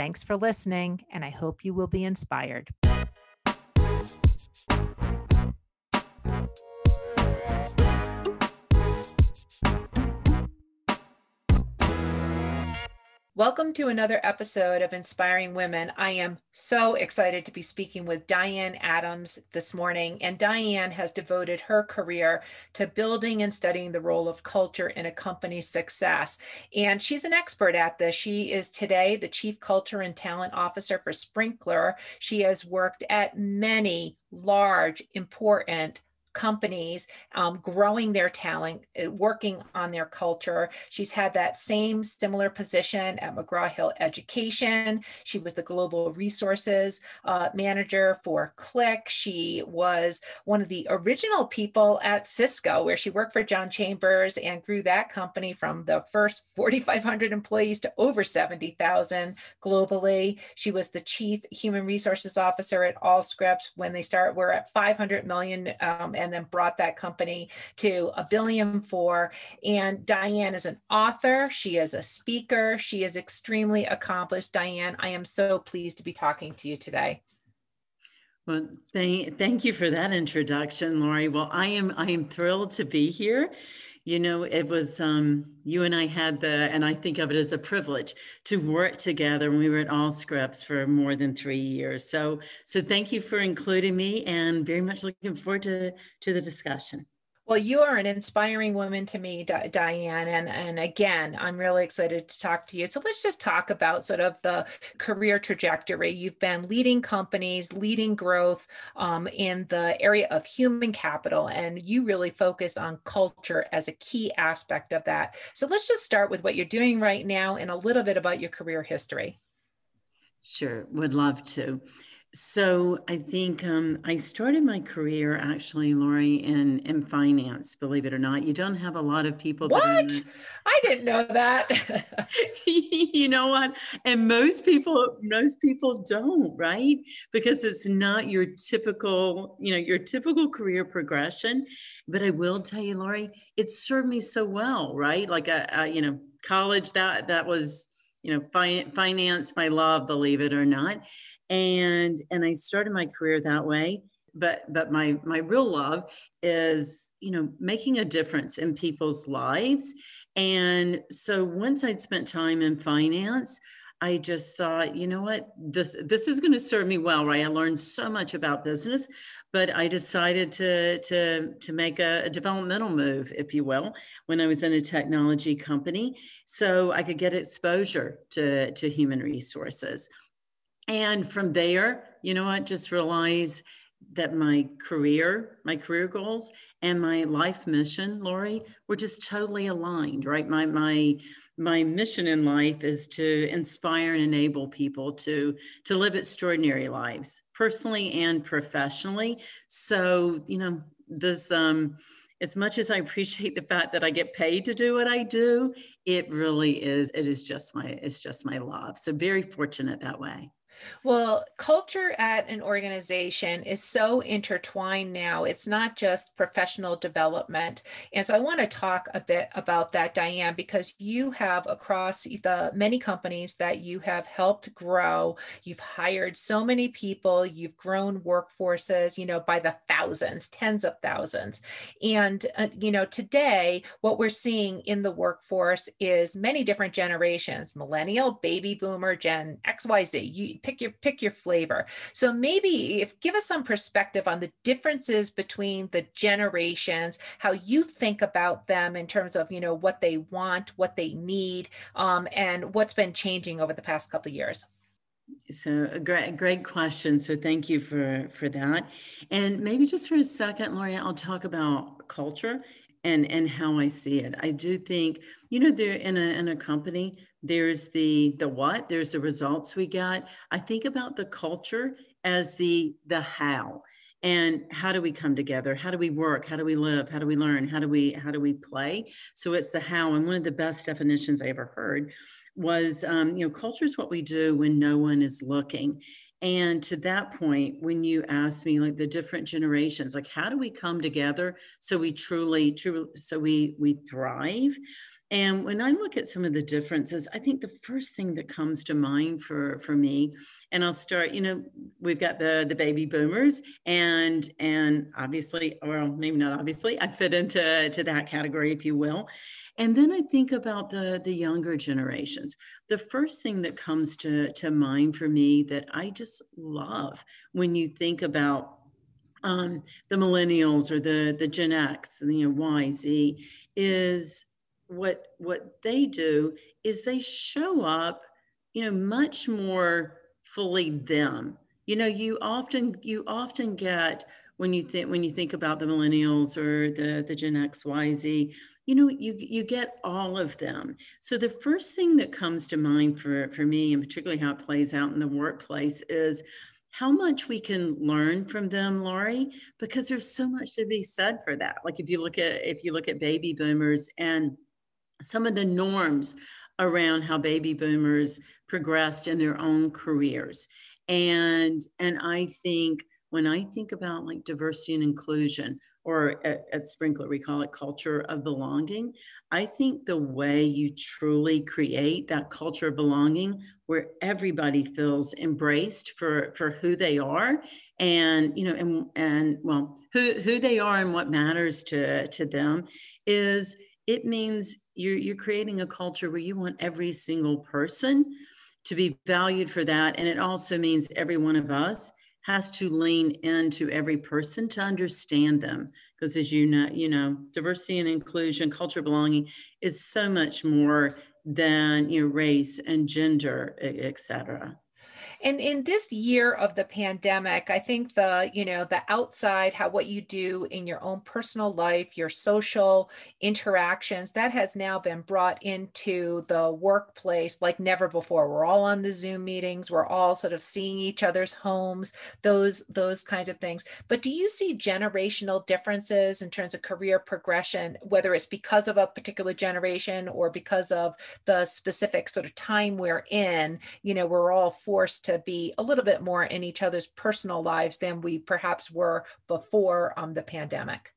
Thanks for listening, and I hope you will be inspired. Welcome to another episode of Inspiring Women. I am so excited to be speaking with Diane Adams this morning. And Diane has devoted her career to building and studying the role of culture in a company's success. And she's an expert at this. She is today the Chief Culture and Talent Officer for Sprinklr. She has worked at many large, important companies um, growing their talent, uh, working on their culture. She's had that same similar position at McGraw Hill Education. She was the global resources uh, manager for Qlik She was one of the original people at Cisco, where she worked for John Chambers and grew that company from the first 4,500 employees to over 70,000 globally. She was the chief human resources officer at Allscripts when they start. We're at 500 million um, and then brought that company to a billion four. And Diane is an author, she is a speaker, she is extremely accomplished. Diane, I am so pleased to be talking to you today. Well, thank, thank you for that introduction, Lori. Well, I am I am thrilled to be here you know it was um, you and i had the and i think of it as a privilege to work together when we were at all Allscripts for more than three years. So so thank you for including me and very much looking forward to to the discussion well, you are an inspiring woman to me, Diane. And, and again, I'm really excited to talk to you. So let's just talk about sort of the career trajectory. You've been leading companies, leading growth um, in the area of human capital, and you really focus on culture as a key aspect of that. So let's just start with what you're doing right now and a little bit about your career history. Sure, would love to. So I think um, I started my career actually, Lori, in in finance. Believe it or not, you don't have a lot of people. What? I didn't know that. you know what? And most people, most people don't, right? Because it's not your typical, you know, your typical career progression. But I will tell you, Lori, it served me so well, right? Like a, a you know, college that that was you know fi- finance my love believe it or not and and i started my career that way but but my my real love is you know making a difference in people's lives. And so once i'd spent time in finance i just thought you know what? This this is going to serve me well right? I learned so much about business but i decided to to to make a, a developmental move if you will when i was in a technology company so i could get exposure to to human resources and from there, you know what, just realize that my career, my career goals and my life mission, Lori, were just totally aligned, right? My my my mission in life is to inspire and enable people to to live extraordinary lives, personally and professionally. So, you know, this um as much as I appreciate the fact that I get paid to do what I do, it really is, it is just my, it's just my love. So very fortunate that way. Well, culture at an organization is so intertwined now. It's not just professional development. And so I want to talk a bit about that, Diane, because you have across the many companies that you have helped grow, you've hired so many people, you've grown workforces, you know, by the thousands, tens of thousands. And, uh, you know, today, what we're seeing in the workforce is many different generations millennial, baby boomer, Gen XYZ. You pick your pick your flavor. So maybe if give us some perspective on the differences between the generations, how you think about them in terms of you know what they want, what they need, um, and what's been changing over the past couple years. So a great, great question. So thank you for for that. And maybe just for a second, Lori, I'll talk about culture and and how I see it. I do think, you know, there in a in a company, there's the the what there's the results we got. I think about the culture as the the how. And how do we come together? How do we work? How do we live? How do we learn? How do we how do we play? So it's the how. And one of the best definitions i ever heard was um, you know culture is what we do when no one is looking. And to that point when you ask me like the different generations like how do we come together so we truly truly so we we thrive and when I look at some of the differences, I think the first thing that comes to mind for, for me, and I'll start, you know, we've got the the baby boomers and and obviously, well, maybe not obviously, I fit into to that category, if you will. And then I think about the the younger generations. The first thing that comes to, to mind for me that I just love when you think about um, the millennials or the the Gen X, you know, Y, Z, is what what they do is they show up you know much more fully them. You know you often you often get when you think when you think about the millennials or the the gen x y z you know you you get all of them. So the first thing that comes to mind for for me and particularly how it plays out in the workplace is how much we can learn from them lori because there's so much to be said for that. Like if you look at if you look at baby boomers and some of the norms around how baby boomers progressed in their own careers. And, and I think when I think about like diversity and inclusion, or at, at, Sprinklr, we call it culture of belonging. I think the way you truly create that culture of belonging where everybody feels embraced for, for who they are and, you know, and, and well, who, who they are and what matters to, to them is it means you're, you're creating a culture where you want every single person to be valued for that. And it also means every one of us has to lean into every person to understand them. Because as you know, you know, diversity and inclusion, culture belonging is so much more than you know, race and gender, et cetera. And in this year of the pandemic, I think the, you know, the outside, how what you do in your own personal life, your social interactions, that has now been brought into the workplace like never before. We're all on the Zoom meetings, we're all sort of seeing each other's homes, those those kinds of things. But do you see generational differences in terms of career progression, whether it's because of a particular generation or because of the specific sort of time we're in, you know, we're all forced to to be a little bit more in each other's personal lives than we perhaps were before um, the pandemic.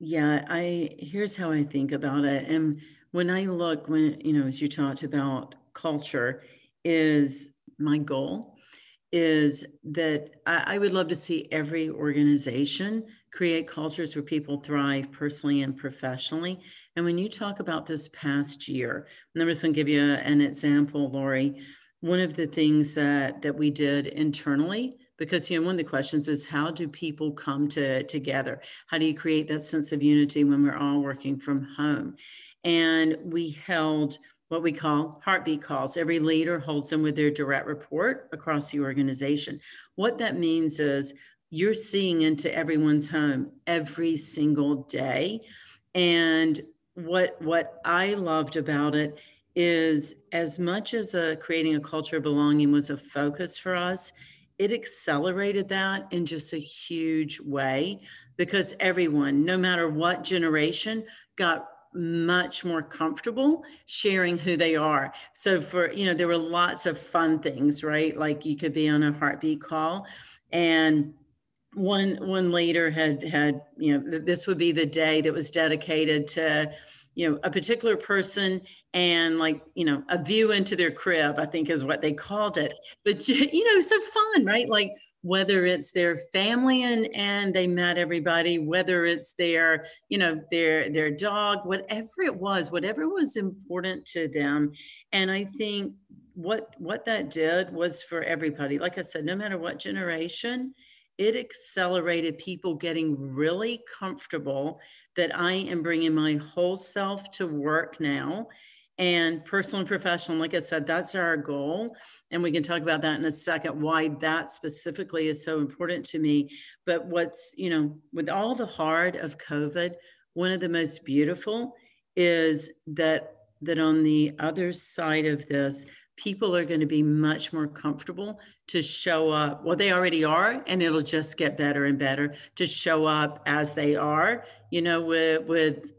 Yeah, I here's how I think about it. And when I look, when you know, as you talked about culture, is my goal is that I, I would love to see every organization create cultures where people thrive personally and professionally. And when you talk about this past year, and I'm just going to give you an example, Lori one of the things that that we did internally because you know one of the questions is how do people come to together? How do you create that sense of unity when we're all working from home? And we held what we call heartbeat calls. Every leader holds them with their direct report across the organization. What that means is you're seeing into everyone's home every single day. And what what i loved about it is as much as a, creating a culture of belonging was a focus for us, it accelerated that in just a huge way because everyone, no matter what generation, got much more comfortable sharing who they are. So for, you know, there were lots of fun things, right? Like you could be on a heartbeat call and one one leader had had, you know, this would be the day that was dedicated to you know a particular person and like you know a view into their crib i think is what they called it. But you know so fun right? Like whether it's their family and and they met everybody whether it's their you know their their dog whatever it was whatever was important to them. And i think what what that did was for everybody. Like i said no matter what generation it accelerated people getting really comfortable that I am bringing my whole self to work now and personal and professional. Like I said, that's our goal. And we can talk about that in a second, why that specifically is so important to me. But what's, you know, with all the hard of COVID, one of the most beautiful is that that on the other side of this, people are going to be much more comfortable to show up. Well, they already are, and it'll just get better and better to show up as they are, you know, with, with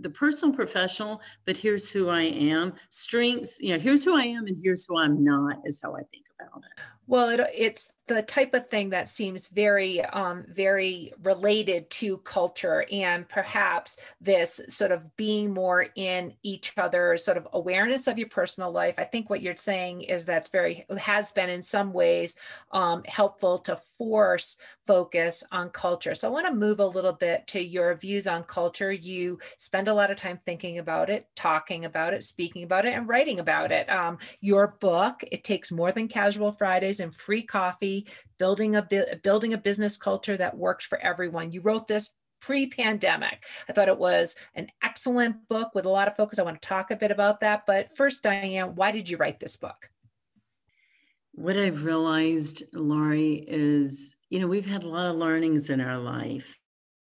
the personal professional, but here's who I am. Strengths, you know, here's who I am and here's who I'm not, is how I think about it. Well, it, it's the type of thing that seems very, um, very related to culture and perhaps this sort of being more in each other's sort of awareness of your personal life. I think what you're saying is that's very, has been in some ways um, helpful to force focus on culture. So I want to move a little bit to your views on culture. You spend a lot of time thinking about it, talking about it, speaking about it, and writing about it. Um, your book, It Takes More Than Casual Fridays and free coffee, building a building a business culture that works for everyone. You wrote this pre-pandemic. I thought it was an excellent book with a lot of focus. I want to talk a bit about that. But first, Diane, why did you write this book? What I've realized, Lori, is you know we've had a lot of learnings in our life,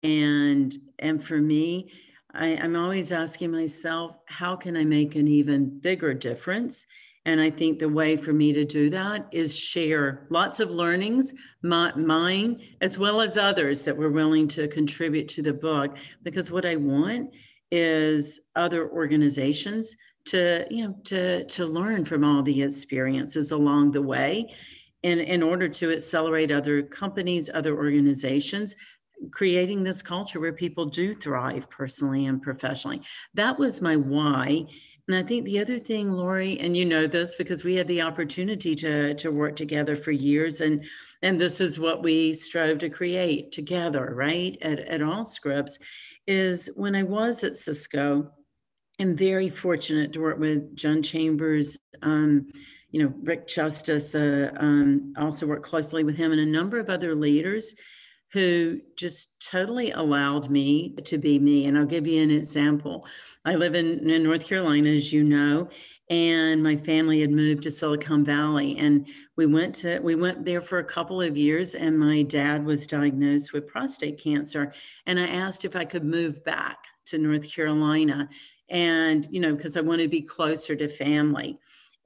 and and for me, I, I'm always asking myself, how can I make an even bigger difference? And I think the way for me to do that is share lots of learnings, my, mine as well as others that were willing to contribute to the book. Because what I want is other organizations to, you know, to, to learn from all the experiences along the way. in, in order to accelerate other companies, other organizations, creating this culture where people do thrive personally and professionally. That was my why. And I think the other thing, Lori, and you know this because we had the opportunity to to work together for years, and and this is what we strove to create together, right? At at Allscripts, is when I was at Cisco, I'm very fortunate to work with John Chambers. Um, you know, Rick Justice, uh, um, also worked closely with him and a number of other leaders who just totally allowed me to be me. And I'll give you an example. I live in, in North Carolina, as you know, and my family had moved to Silicon Valley. And we went to we went there for a couple of years, and my dad was diagnosed with prostate cancer. And I asked if I could move back to North Carolina. And, you know, because I wanted to be closer to family.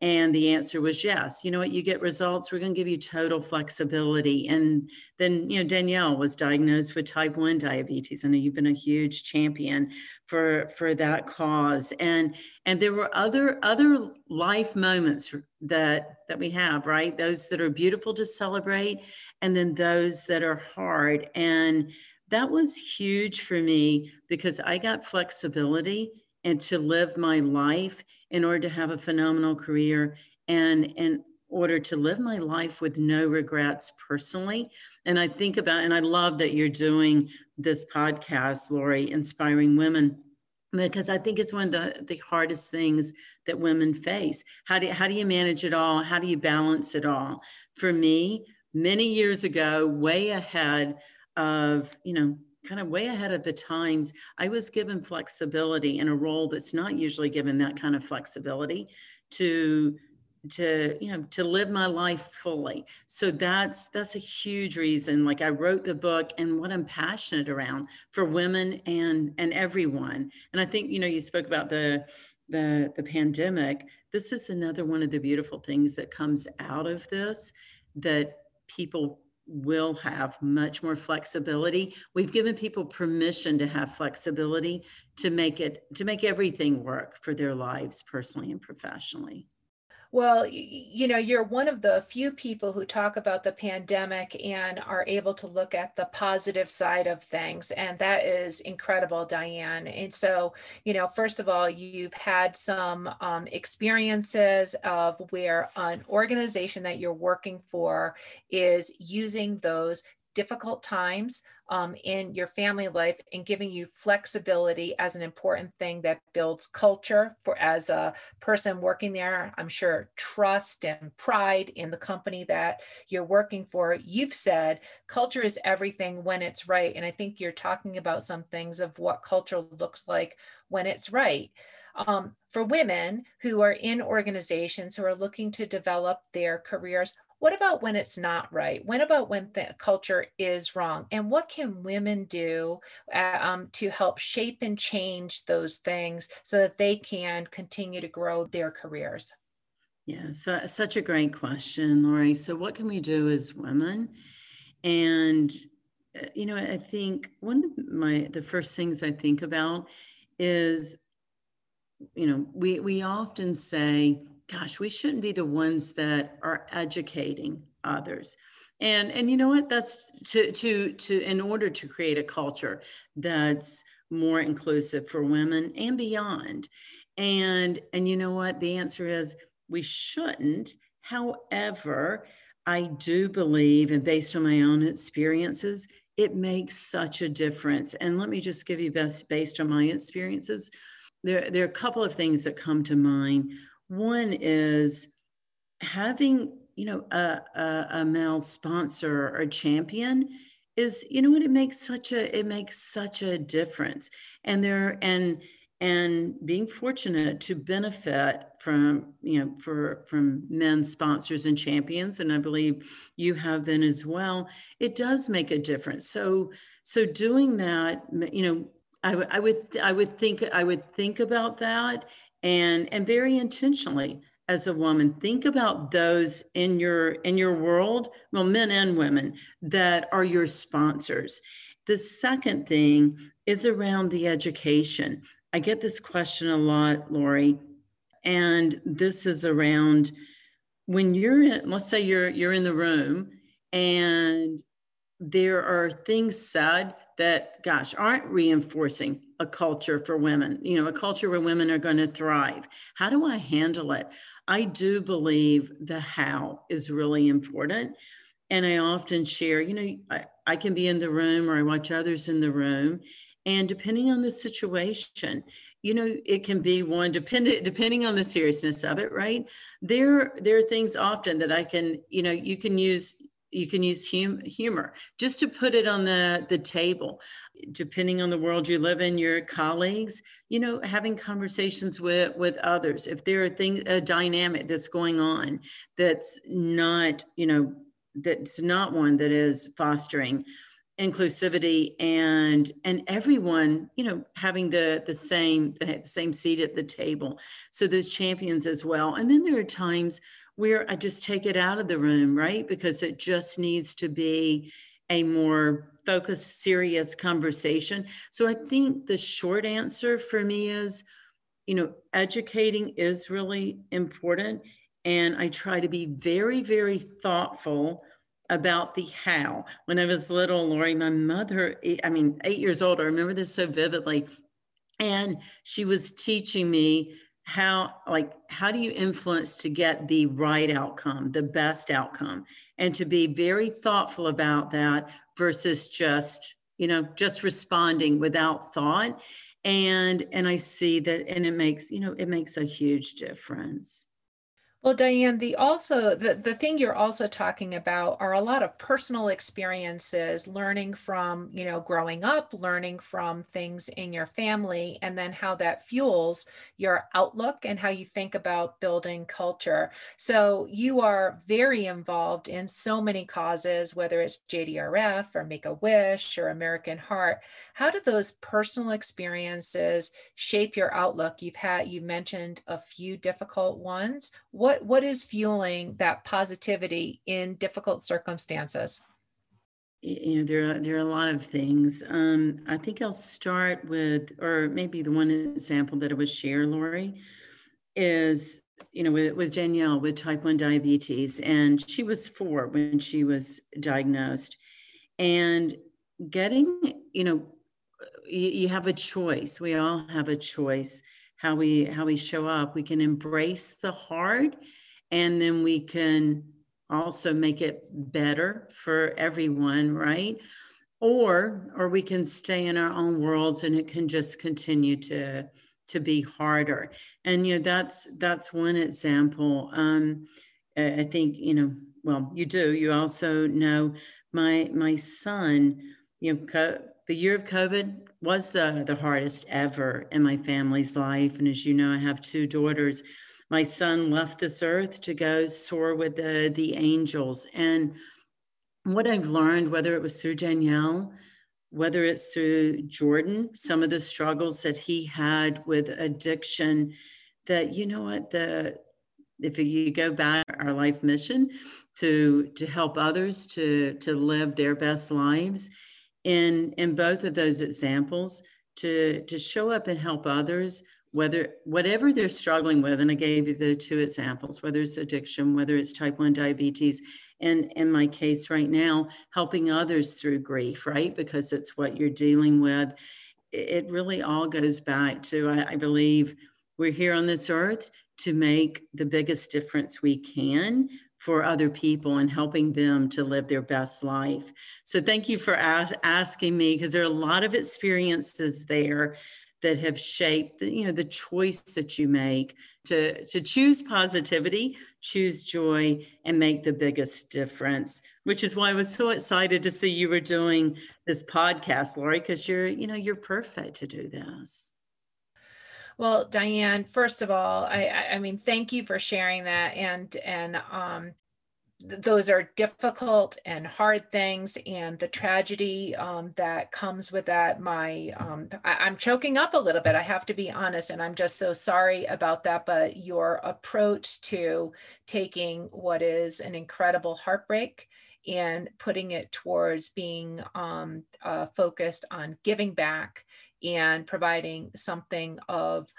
And the answer was yes. You know what? You get results. We're going to give you total flexibility. And then, you know, Danielle was diagnosed with type 1 diabetes. I know you've been a huge champion for for that cause. And and there were other other life moments that that we have, right? Those that are beautiful to celebrate, and then those that are hard. And that was huge for me because I got flexibility and to live my life in order to have a phenomenal career and in order to live my life with no regrets personally. And I think about, and I love that you're doing this podcast, Lori, Inspiring Women, because I think it's one of the, the hardest things that women face. How do, how do you manage it all? How do you balance it all? For me, many years ago, way ahead of, you know, kind of way ahead of the times. I was given flexibility in a role that's not usually given that kind of flexibility to to you know to live my life fully so that's that's a huge reason like i wrote the book and what i'm passionate around for women and and everyone and i think you know you spoke about the the the pandemic this is another one of the beautiful things that comes out of this that people will have much more flexibility. We've given people permission to have flexibility to make it to make everything work for their lives personally and professionally. Well, you know, you're one of the few people who talk about the pandemic and are able to look at the positive side of things. And that is incredible, Diane. And so, you know, first of all, you've had some um, experiences of where an organization that you're working for is using those difficult times um, in your family life and giving you flexibility as an important thing that builds culture for as a person working there. I'm sure trust and pride in the company that you're working for. You've said culture is everything when it's right and i think you're talking about some things of what culture looks like when it's right. Um, for women who are in organizations who are looking to develop their careers what about when it's not right? When about when the culture is wrong? And what can women do uh, um, to help shape and change those things so that they can continue to grow their careers? Yeah, so such a great question, Lori. So, what can we do as women? And uh, you know, I think one of my the first things I think about is, you know, we we often say, "Gosh, we shouldn't be the ones that are educating others." And and you know what? That's to to to in order to create a culture that's more inclusive for women and beyond. And and you know what? The answer is we shouldn't. However, I do believe, and based on my own experiences, it makes such a difference. And let me just give you best based on my experiences. There, there are a couple of things that come to mind. One is having, you know, a, a, a male sponsor or champion is, you know what, it makes such a it makes such a difference. And there and and being fortunate to benefit from you know for from men sponsors and champions and i believe you have been as well it does make a difference so so doing that you know I, I would i would think i would think about that and and very intentionally as a woman. Think about those in your in your world well men and women that are your sponsors. The second thing is around the education. I get this question a lot, Lori, and this is around when you're in, let's say you're you're in the room and there are things said that gosh aren't reinforcing a culture for women you know a culture where women are going to thrive. How do i handle it? I do believe the how is really important and i often share you know I, I can be in the room or i watch others in the room and depending on the situation you know it can be one dependent depending on the seriousness of it right? There there are things often that i can you know you can use you can use hum, humor. Just to put it on the the table depending on the world you live in your colleagues you know having conversations with with others. If there are things a dynamic that's going on that's not you know that's not one that is fostering inclusivity and and everyone you know having the the same the same seat at the table. So there's champions as well. And then there are times where i just take it out of the room right because it just needs to be a more focused serious conversation so i think the short answer for me is you know educating is really important and i try to be very very thoughtful about the how. When I was little, Lori, my mother, I mean, eight years old, I remember this so vividly. And she was teaching me how, like, how do you influence to get the right outcome, the best outcome, and to be very thoughtful about that versus just, you know, just responding without thought. And and I see that, and it makes, you know, it makes a huge difference. Well, Diane, the also the, the thing you're also talking about are a lot of personal experiences, learning from, you know, growing up, learning from things in your family, and then how that fuels your outlook and how you think about building culture. So you are very involved in so many causes, whether it's JDRF or Make a Wish or American Heart. How do those personal experiences shape your outlook? You've had you mentioned a few difficult ones. What what what is fueling that positivity in difficult circumstances? You know, there are, there are a lot of things. Um, I think I'll start with, or maybe the one example that I would share, Lori, is you know with, with Danielle with type 1 diabetes, and she was four when she was diagnosed, and getting you know you, you have a choice. We all have a choice how we how we show up. We can embrace the hard and then we can also make it better for everyone right? Or or we can stay in our own worlds and it can just continue to to be harder. And you know that's that's one example. Um i think you know well you do. You also know my my son you know the year of covid was the, the hardest ever in my family's life. And as you know, I have two daughters. my son left this earth to go soar with the, the angels. And what I've learned, whether it was through Danielle, whether it's through Jordan, some of the struggles that he had with addiction, that you know what, the if you go back our life mission to to help others to to live their best lives in in both of those examples to to show up and help others whether whatever they're struggling with and i gave you the two examples whether it's addiction whether it's type 1 diabetes and in my case right now helping others through grief right? Because it's what you're dealing with. It really all goes back to I, I believe we're here on this earth to make the biggest difference we can for other people and helping them to live their best life. So thank you for as- asking me because there are a lot of experiences there that have shaped the, you know the choice that you make to to choose positivity, choose joy and make the biggest difference, which is why I was so excited to see you were doing this podcast, Lori, because you're you know you're perfect to do this. Well, Diane, first of all, I, I mean, thank you for sharing that. And, and, um, those are difficult and hard things and the tragedy um, that comes with that my um, I, am choking up a little bit i have to be honest and i'm just so sorry about that but your approach to taking what is an incredible heartbreak and putting it towards being um, uh, focused on giving back and providing something of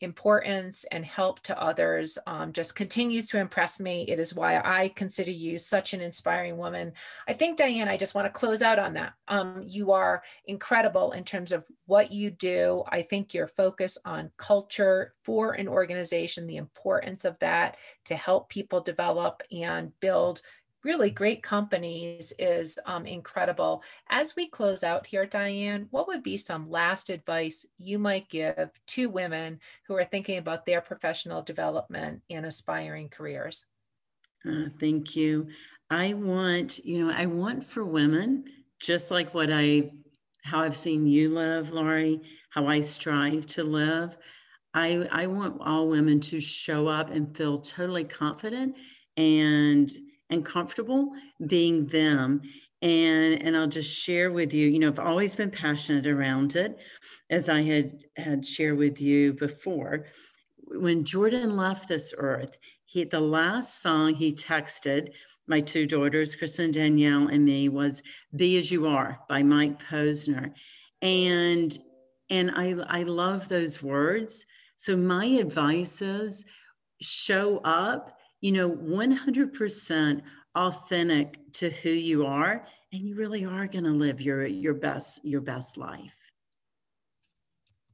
importance and help to others um, just continues to impress me. It is why I consider you such an inspiring woman. I think, Diane, I just want to close out on that. Um, you are incredible in terms of what you do. I think your focus on culture for an organization, the importance of that to help people develop and build really great companies is um, incredible. As we close out here, Diane, what would be some last advice you might give to women who are thinking about their professional development and aspiring careers? Uh, thank you. I want, you know, I want for women, just like what I, how I've seen you live, Lori, how I strive to live. I, I want all women to show up and feel totally confident and and comfortable being them. And and I'll just share with you you know I've always been passionate around it as I had had shared with you before. When Jordan left this earth he the last song he texted my two daughters Kristen Danielle and me was be as you are by Mike Posner. And and I I love those words. So my advice is show up you know, 100% authentic to who you are and you really are going to live your your best your best life.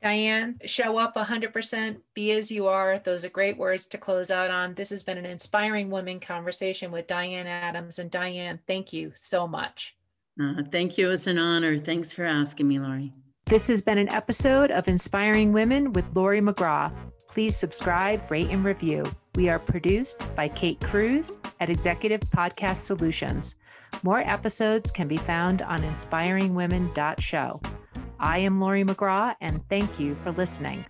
Diane, show up 100%, be as you are. Those are great words to close out on. This has been an inspiring women conversation with Diane Adams. And Diane, thank you so much. Uh, thank you. It's an honor. Thanks for asking me, Lori. This has been an episode of Inspiring Women with Lori McGraw. Please subscribe, rate, and review. We are produced by Kate Cruz at Executive Podcast Solutions. More episodes can be found on inspiringwomen.show. I am Lori McGraw, and thank you for listening.